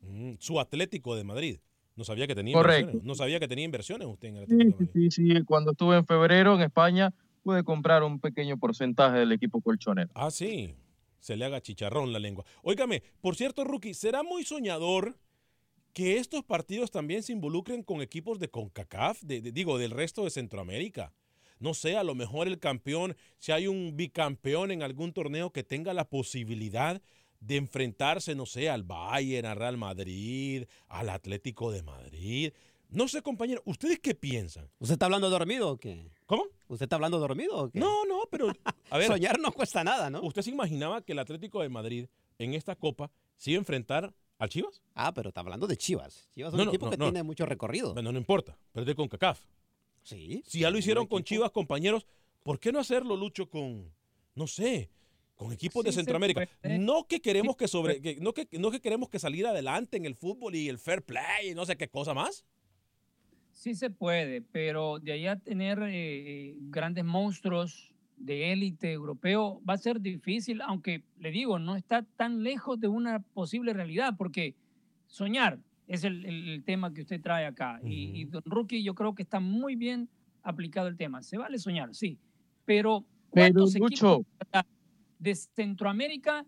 Mm, su Atlético de Madrid. No sabía que tenía Correcto. inversiones. No sabía que tenía inversiones usted en el Atlético Sí, de sí, sí. Cuando estuve en febrero en España, pude comprar un pequeño porcentaje del equipo colchonero. Ah, sí. Se le haga chicharrón la lengua. Óigame, por cierto, Rookie, ¿será muy soñador que estos partidos también se involucren con equipos de CONCACAF? De, de- digo, del resto de Centroamérica. No sé, a lo mejor el campeón, si hay un bicampeón en algún torneo que tenga la posibilidad de enfrentarse, no sé, al Bayern, al Real Madrid, al Atlético de Madrid. No sé, compañero, ¿ustedes qué piensan? ¿Usted está hablando dormido o qué? ¿Cómo? ¿Usted está hablando dormido o qué? No, no, pero a ver. Soñar no cuesta nada, ¿no? ¿Usted se imaginaba que el Atlético de Madrid en esta copa se iba a enfrentar al Chivas? Ah, pero está hablando de Chivas. Chivas es No, un no, equipo no, que tiene mucho recorrido. Bueno, no importa, pero es de CONCACAF. Sí. Si ya lo hicieron con equipo. Chivas, compañeros, ¿por qué no hacerlo, Lucho, con, no sé, con equipos de Sí Centroamérica? puede. No que queremos que sobre, que- no que no que queremos que salir adelante en el fútbol y el fair play y no sé qué cosa más. Sí se puede, pero de ahí a tener eh, eh, grandes monstruos de élite europeo va a ser difícil, aunque le digo, no está tan lejos de una posible realidad, porque soñar es el, el- el tema que usted trae acá. y, y Don Rookie, yo creo que está muy bien aplicado el tema. Se vale soñar, sí, pero Pero, ¿cuántos Lucho, equipos de Centroamérica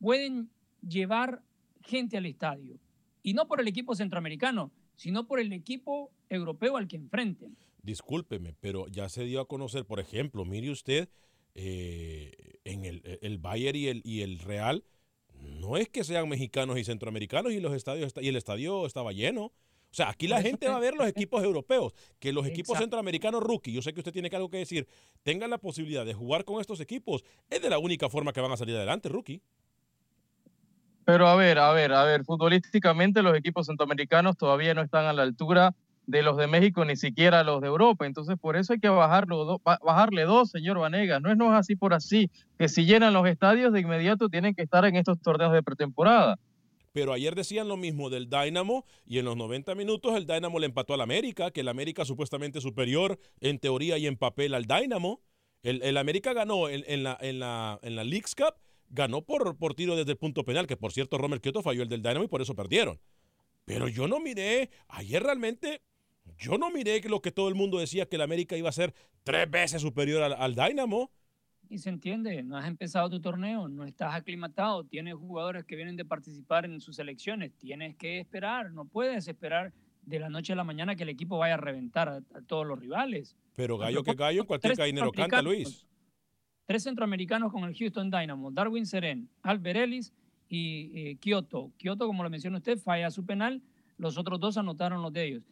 pueden llevar gente al estadio? Y no por el equipo centroamericano, sino por el equipo europeo al que enfrenten. Discúlpeme, pero ya se dio a conocer, por ejemplo, mire usted, eh, en el, el Bayern y el, y el Real, no es que sean mexicanos y centroamericanos y los estadios y el estadio estaba lleno. O sea, aquí la gente te- va a ver los equipos europeos, que los equipos Exacto. centroamericanos rookie, yo sé que usted tiene algo que decir, tengan la posibilidad de jugar con estos equipos, es de la única forma que van a salir adelante, rookie. Pero a ver, a ver, a ver, futbolísticamente los equipos centroamericanos todavía no están a la altura de los de México, ni siquiera los de Europa. Entonces, por eso hay que bajarlo, do- ba- bajarle dos, señor Vanegas. No es, no es así por así, que si llenan los estadios de inmediato tienen que estar en estos torneos de pretemporada. Pero ayer decían lo mismo del Dynamo y en los 90 minutos el Dynamo le empató al América, que el América supuestamente superior en teoría y en papel al Dynamo. El, el América ganó en, en la, en, la, en la Cup, ganó por, por tiro desde el punto penal, que por cierto Romer Kioto falló el del Dynamo y por eso perdieron. Pero yo no miré, ayer realmente, yo no miré lo que todo el mundo decía que el América iba a ser tres veces superior al, al Dynamo. Y se entiende, no has empezado tu torneo, no estás aclimatado, tienes jugadores que vienen de participar en sus selecciones, tienes que esperar, no puedes esperar de la noche a la mañana que el equipo vaya a reventar a, a todos los rivales. Pero gallo que gallo, en cualquier gallinero canta. Luis. Tres centroamericanos con el Houston Dynamo, Darwin Seren, Albert Ellis y eh, Kioto. Kioto, como lo menciona usted, falla su penal, los otros dos anotaron los de ellos.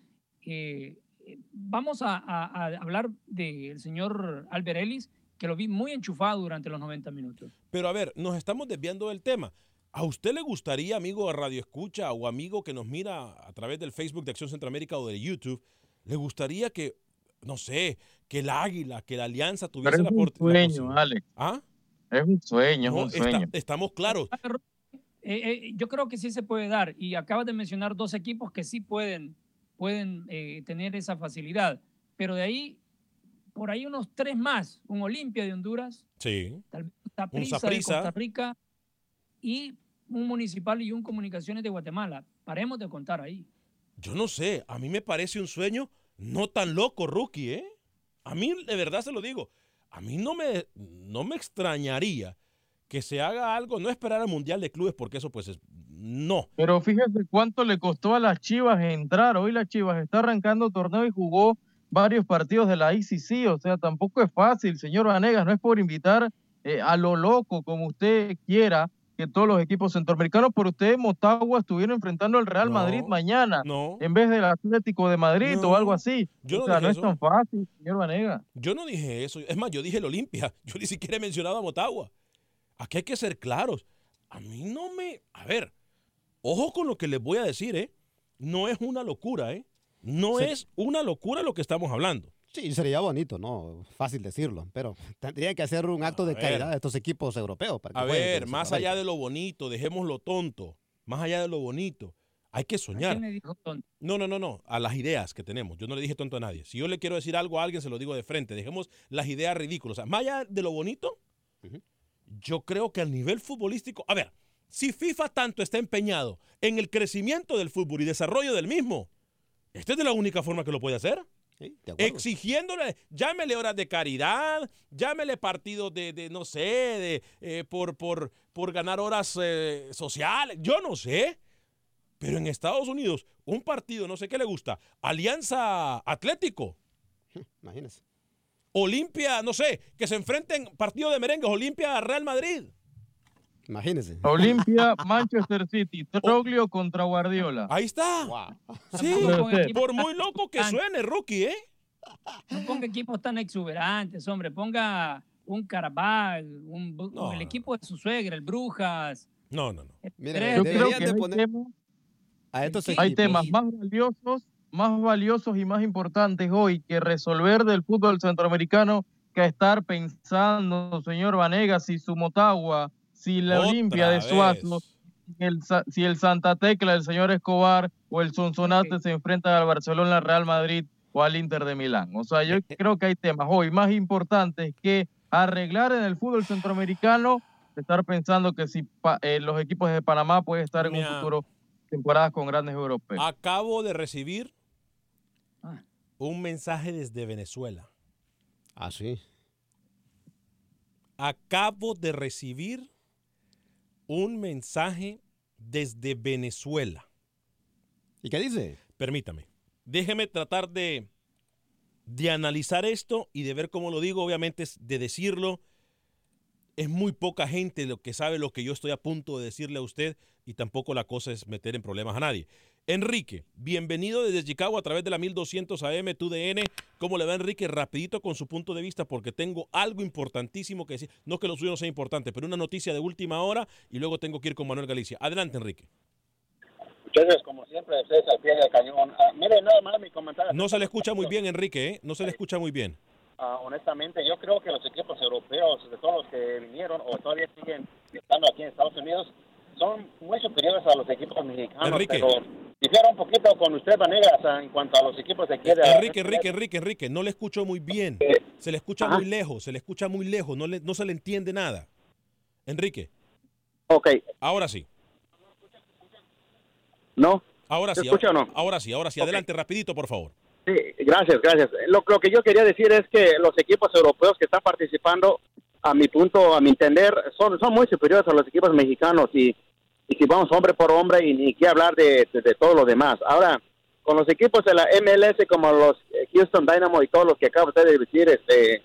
Eh, eh, vamos a, a- a hablar del señor Albert Ellis, que lo vi muy enchufado durante los 90 minutos. Pero a ver, nos estamos desviando del tema. ¿A usted le gustaría, amigo de Radio Escucha o amigo que nos mira a través del Facebook de Acción Centroamérica o de YouTube, le gustaría que, no sé, que el Águila, que la Alianza tuviese Pero es la, posibilidad? Alex. ¿Ah? Es un sueño, No, es un está- sueño. estamos claros. Eh, eh, yo creo que sí se puede dar y acabas de mencionar dos equipos que sí pueden, pueden eh, tener esa facilidad, pero de ahí, por ahí unos tres más, un Olimpia de Honduras, Sí. tal vez un de. Costa Rica y un Municipal y un Comunicaciones de Guatemala. Paremos de contar ahí. Yo no sé, a mí me parece un sueño no tan loco, rookie, ¿eh? A mí, de verdad se lo digo, a mí no me, no me extrañaría que se haga algo, no esperar al Mundial de Clubes, porque eso pues es, no. Pero fíjese cuánto le costó a las Chivas entrar. Hoy las Chivas está arrancando torneo y jugó varios partidos de la ICC. O sea, tampoco es fácil, señor Vanegas. No es por invitar eh, a lo loco como usted quiera, que todos los equipos centroamericanos, pero ustedes Motagua estuvieron enfrentando al Real No, Madrid mañana No, en vez del Atlético de Madrid No, o algo así. yo no o sea, no es eso. tan fácil, señor Vanega. yo no dije eso. Es más, yo dije el Olimpia. Yo ni siquiera he mencionado a Motagua. Aquí hay que ser claros. A mí no me... A ver, ojo con lo que les voy a decir, ¿eh? No es una locura, ¿eh? No Sí. es una locura lo que estamos hablando. Sí, sería bonito, ¿no? Fácil decirlo, pero tendría que hacer un acto de ver. caridad de estos equipos europeos. Para que A ver, más allá de lo bonito, dejémoslo tonto. Más allá de lo bonito, hay que soñar. ¿Quién le dijo tonto? No, no, no, no. A las ideas que tenemos. Yo no le dije tonto a nadie. Si yo le quiero decir algo a alguien, se lo digo de frente. Dejemos las ideas ridículas. O sea, más allá de lo bonito, yo creo que al nivel futbolístico. A ver, si FIFA tanto está empeñado en el crecimiento del fútbol y desarrollo del mismo, esta es de la única forma que lo puede hacer. Sí. Exigiéndole, llámele horas de caridad, llámele partidos de, de, no sé, de, eh, por, por, por ganar horas eh, sociales, yo no sé. Pero en Estados Unidos, un partido, no sé qué le gusta, Alianza Atlético, Imagínese. Olimpia, no sé, que se enfrenten partido de merengues, Olimpia Real Madrid. Imagínese. Olimpia, Manchester City, Troglio contra Guardiola. Ahí está. Wow. Sí, por muy loco que suene, rookie, ¿eh? No ponga equipos tan exuberantes, hombre. Ponga un Carabal, un, No, el no. equipo de su suegra, el Brujas. No, no, no. Mire, Tres, Yo creo que de hay poner temas- a estos Sí, hay temas más valiosos, más valiosos y más importantes hoy que resolver del fútbol centroamericano que estar pensando, señor Vanegas, si su Motagua, si la Otra Olimpia de vez. Suazlo, si el, si el Santa Tecla del señor Escobar o el Sonsonate se enfrentan al Barcelona, al Real Madrid o al Inter de Milán. O sea, yo creo que hay temas hoy más importantes que arreglar en el fútbol centroamericano, de estar pensando que si pa- eh, los equipos de Panamá pueden estar en un futuro temporadas con grandes europeos. Acabo de recibir Ah. un mensaje desde Venezuela. Ah, sí. Acabo de recibir un mensaje desde Venezuela. ¿Y qué dice? Permítame. Déjeme tratar de, de analizar esto y de ver cómo lo digo. Obviamente, es de decirlo. Es muy poca gente lo que sabe lo que yo estoy a punto de decirle a usted y tampoco la cosa es meter en problemas a nadie. Enrique, bienvenido desde Chicago a través de la 1200 AM TUDN. ¿Cómo le va Enrique? Rapidito con su punto de vista porque tengo algo importantísimo que decir. No que lo suyo no sea importante, pero una noticia de última hora y luego tengo que ir con Manuel Galicia. Adelante, Enrique. Muchachos, como siempre, ustedes al pie del cañón. Ah, mire, nada más mi comentario. No se le escucha muy bien, Enrique, ¿eh? No se le escucha muy bien. Ah, honestamente, yo creo que los equipos europeos, de todos los que vinieron o todavía siguen estando aquí en Estados Unidos, son muy superiores a los equipos mexicanos. Enrique. Pero difiero un poquito con usted, Vanegas, en cuanto a los equipos de de- Enrique, Enrique, Enrique, Enrique, no le escucho muy bien. Se le escucha Ajá. muy lejos, se le escucha muy lejos, no, le- no se le entiende nada. Enrique, Ok, ahora sí, ¿no? ahora ¿Se sí. escucha ahora, no? ahora sí, ahora sí. Ok. Adelante, rapidito, por favor. Sí, gracias, gracias. Lo, lo que yo quería decir es que los equipos europeos que están participando, a mi punto, a mi entender, son, son muy superiores a los equipos mexicanos y, y si vamos hombre por hombre y ni qué hablar de, de, todo lo demás. Ahora, con los equipos de la MLS como los eh, Houston Dynamo y todos los que usted de decir, este,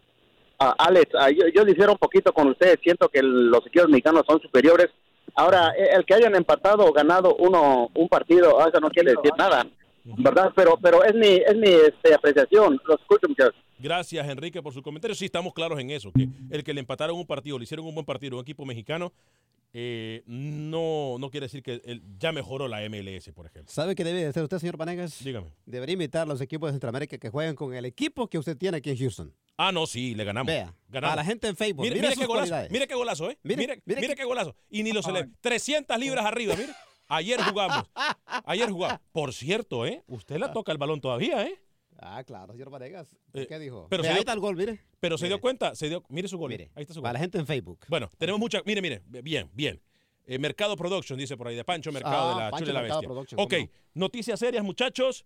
Alex, yo, yo difiero un poquito con ustedes, siento que el- los equipos mexicanos son superiores. Ahora, eh, el que hayan empatado o ganado uno un partido, ah, eso no quiere decir nada. ¿Verdad? Pero pero es mi es mi este, apreciación. Los escucho, muchachos. Gracias, Enrique, por su comentario. Sí, estamos claros en eso, que el que le empataron un partido, le hicieron un buen partido a un equipo mexicano, eh, no, no quiere decir que él ya mejoró la MLS, por ejemplo. ¿Sabe qué debe de hacer usted, señor Panegas? Dígame. Debería invitar a los equipos de Centroamérica que jueguen con el equipo que usted tiene aquí en Houston. Ah, no, sí, le ganamos. Vea, ganamos. a la gente en Facebook. Mire, mire mire sus qué golazo, mire qué golazo, ¿eh? Mire, Mire, mire, mire qué golazo. Y ni lo se le... 300 libras arriba, mire. Ayer jugamos. Ayer jugamos. Por cierto, ¿eh? Usted la toca el balón todavía, ¿eh? Ah, claro, señor Panegas. Eh, ¿Qué dijo? pero se ahí dio- está el gol, mire. Pero se dio cuenta, se dio, mire su gol. Mire, ahí está su gol. Para la gente en Facebook. Bueno, tenemos mucha, mire, mire, bien, bien. Eh, Mercado Production, dice por ahí, de Pancho Mercado Ah, de la Pancho Chula la Mercado Bestia. Production, ok, cómo noticias serias, muchachos.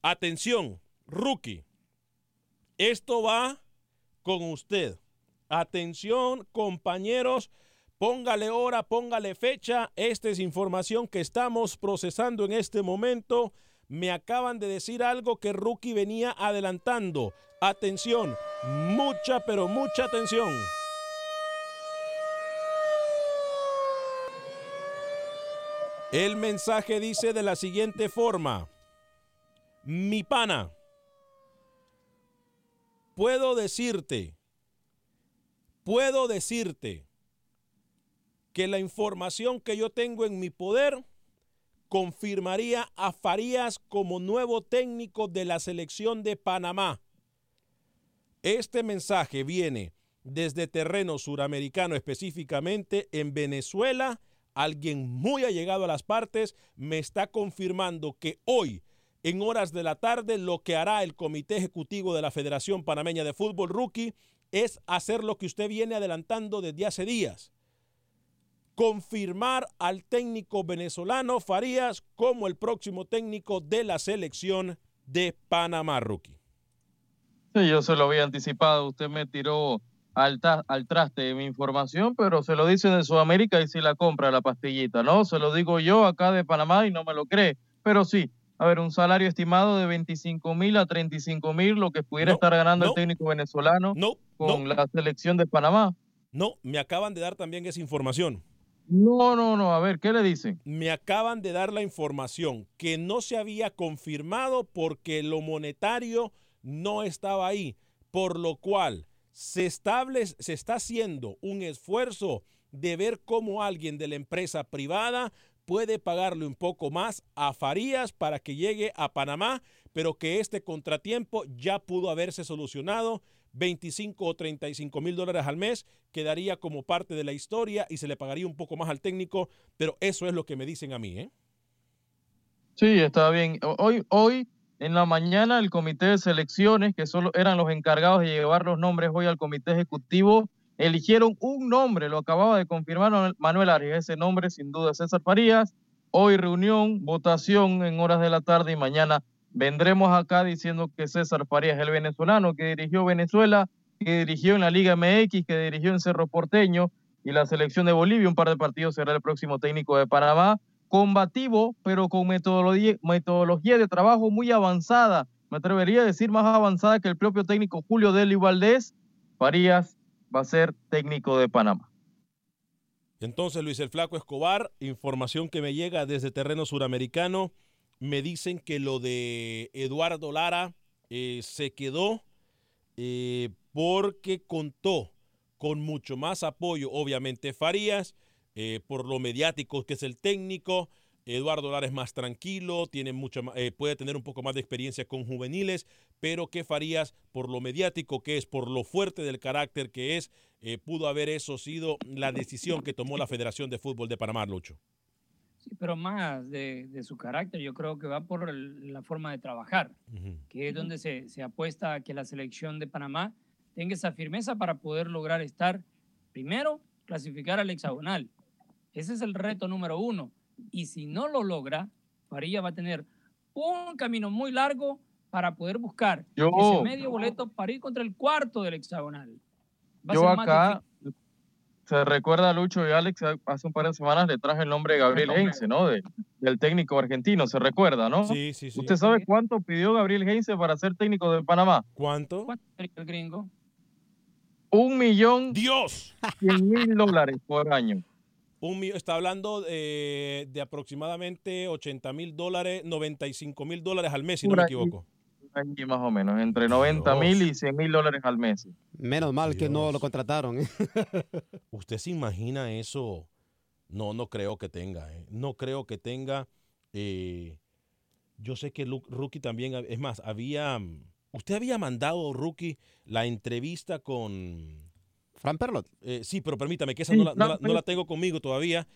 Atención, rookie. Esto va con usted. Atención, compañeros. Póngale hora, póngale fecha. Esta es información que estamos procesando en este momento. Me acaban de decir algo que Rookie venía adelantando. Atención, mucha, pero mucha atención. El mensaje dice de la siguiente forma. Mi pana, puedo decirte, puedo decirte que la información que yo tengo en mi poder confirmaría a Farías como nuevo técnico de la selección de Panamá. Este mensaje viene desde terreno suramericano, específicamente en Venezuela. Alguien muy allegado a las partes me está confirmando que hoy, en horas de la tarde, lo que hará el Comité Ejecutivo de la Federación Panameña de Fútbol Rookie es hacer lo que usted viene adelantando desde hace días. Confirmar al técnico venezolano Farías como el próximo técnico de la selección de Panamá Rookie. Sí, yo se lo había anticipado. Usted me tiró al, al traste de mi información, pero se lo dicen en Sudamérica y si la compra la pastillita, ¿no? Se lo digo yo acá de Panamá y no me lo cree. Pero sí, a ver, un salario estimado de 25 mil a 35 mil, lo que pudiera estar ganando el técnico venezolano con la selección de Panamá. No, me acaban de dar también esa información. No, no, no. A ver, ¿qué le dicen? Me acaban de dar la información que no se había confirmado porque lo monetario no estaba ahí, por lo cual se, establece, se está haciendo un esfuerzo de ver cómo alguien de la empresa privada puede pagarle un poco más a Farías para que llegue a Panamá, pero que este contratiempo ya pudo haberse solucionado 25 o 35 mil dólares al mes, quedaría como parte de la historia y se le pagaría un poco más al técnico, pero eso es lo que me dicen a mí. ¿eh? Sí, está bien. Hoy, hoy en la mañana el comité de selecciones, que solo eran los encargados de llevar los nombres hoy al comité ejecutivo, eligieron un nombre, lo acababa de confirmar Manuel Arias, ese nombre sin duda César Farías. Hoy reunión, votación en horas de la tarde y mañana vendremos acá diciendo que César Farías, el venezolano que dirigió Venezuela, que dirigió en la Liga MX, que dirigió en Cerro Porteño y la selección de Bolivia, un par de partidos será el próximo técnico de Panamá, combativo, pero con metodología, de trabajo muy avanzada, me atrevería a decir más avanzada que el propio técnico Julio Deli Valdés, Farías va a ser técnico de Panamá. Entonces, Luis el Flaco Escobar, información que me llega desde terreno suramericano, me dicen que lo de Eduardo Lara eh, se quedó eh, porque contó con mucho más apoyo, obviamente Farías, eh, por lo mediático que es el técnico. Eduardo Lara es más tranquilo, tiene mucho, puede tener un poco más de experiencia con juveniles, pero que Farías, por lo mediático que es, por lo fuerte del carácter que es, pudo haber eso sido la decisión que tomó la Federación de Fútbol de Panamá, Lucho pero más de, su carácter, yo creo que va por la forma de trabajar, que es donde se, se, apuesta a que la selección de Panamá tenga esa firmeza para poder lograr estar, primero, clasificar al hexagonal. Ese es el reto número uno. Y si no lo logra, Faría va a tener un camino muy largo para poder buscar ese medio boleto para ir contra el cuarto del hexagonal. Va yo acá, se recuerda Lucho y Alex, hace un par de semanas le traje el nombre de Gabriel Heinze, ¿no? del técnico argentino, se recuerda, ¿no? Sí, sí, sí. ¿Usted sabe cuánto pidió Gabriel Heinze para ser técnico de Panamá? ¿Cuánto? ¿Cuánto el gringo? Un millón. ¡Dios! Cien mil dólares por año. Un, está hablando de, de aproximadamente 80 mil dólares, 95 mil dólares al mes, si no me equivoco más o menos, entre 90 mil y 100 mil dólares al mes. Menos mal que no lo contrataron. ¿eh? ¿Usted se imagina eso? No, no creo que tenga. ¿eh? No creo que tenga. Eh, yo sé que Rookie también, es más, había. Usted había mandado, Rookie, la entrevista con. Fran Perlot. sí, pero permítame, que esa no, la, no, la, tengo conmigo todavía.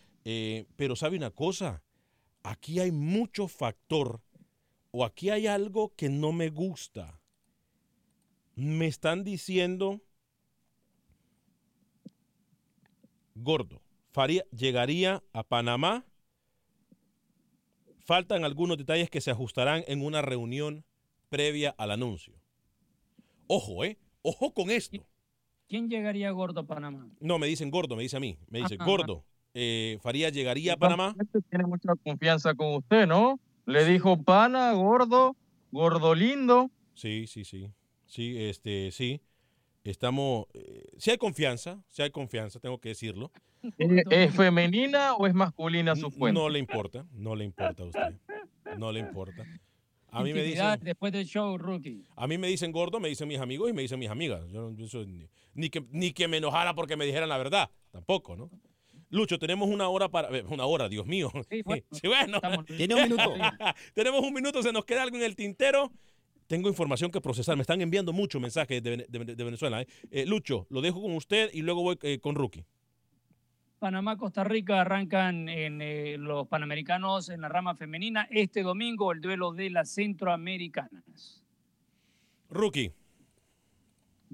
pero sabe una cosa, aquí hay mucho factor o aquí hay algo que no me gusta. Me están diciendo, gordo, Faría llegaría a Panamá. Faltan algunos detalles que se ajustarán en una reunión previa al anuncio. Ojo, ¿eh? Ojo con esto. ¿Quién llegaría gordo a Panamá? No, me dicen gordo, me dice a mí. Me dice, gordo, eh, Faría llegaría a Panamá. Tiene mucha confianza con usted, ¿no? Le dijo pana, gordo, gordo lindo. Sí, sí, sí. Sí, este, sí. Estamos, eh, si hay confianza, si hay confianza, tengo que decirlo. ¿Es, femenina o es masculina su fuente? No le importa, no le importa a usted. No le importa. A mí me dicen, después del show, rookie. a mí me dicen gordo, me dicen mis amigos y me dicen mis amigas. Yo, no- yo soy ni, ni que, ni que me enojara porque me dijeran la verdad, tampoco, ¿no? Lucho, tenemos una hora para. eh, Una hora, Dios mío. Sí, bueno. bueno. Tiene un minuto. tenemos un minuto, se nos queda algo en el tintero. Tengo información que procesar. Me están enviando muchos mensajes de, de- de Venezuela. ¿eh? Eh, Lucho, lo dejo con usted y luego voy eh, con Rookie. Panamá, Costa Rica arrancan en eh, los Panamericanos en la rama femenina. Este domingo el duelo de las centroamericanas. Rookie.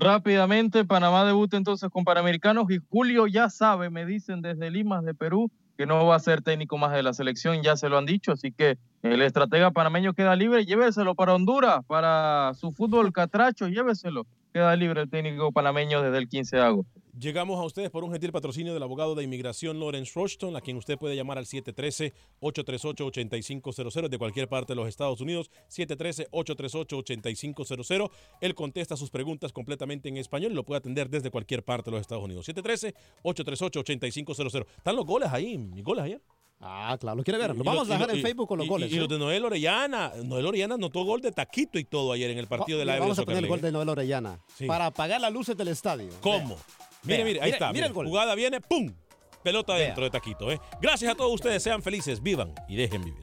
Rápidamente, Panamá debuta entonces con Panamericanos y Julio ya sabe, me dicen desde Limas de Perú, que no va a ser técnico más de la selección, ya se lo han dicho, así que el estratega panameño queda libre, lléveselo para Honduras, para su fútbol catracho, lléveselo. Queda libre el técnico panameño desde el 15 de agosto. Llegamos a ustedes por un gentil patrocinio del abogado de inmigración Lawrence Rushton, a quien usted puede llamar al 713-838-8500 de cualquier parte de los Estados Unidos. 713-838-8500. Él contesta sus preguntas completamente en español y lo puede atender desde cualquier parte de los Estados Unidos. 713-838-8500. ¿Están los goles ahí? ¿Mis goles ayer? Ah, claro, lo quiere ver. Lo vamos lo- a dejar en Facebook con los y- goles. Y, los de Noel Orellana. Noel Orellana anotó gol de taquito y todo ayer en el partido de la Vamos a poner el gol de Noel Orellana. Sí. Para apagar las luces del estadio. ¿Cómo? Mire, mire, ahí está. mire. el gol. Jugada viene, ¡pum! Pelota Vea. dentro de taquito. ¿eh? Gracias a todos ustedes. Sean felices, vivan y dejen vivir.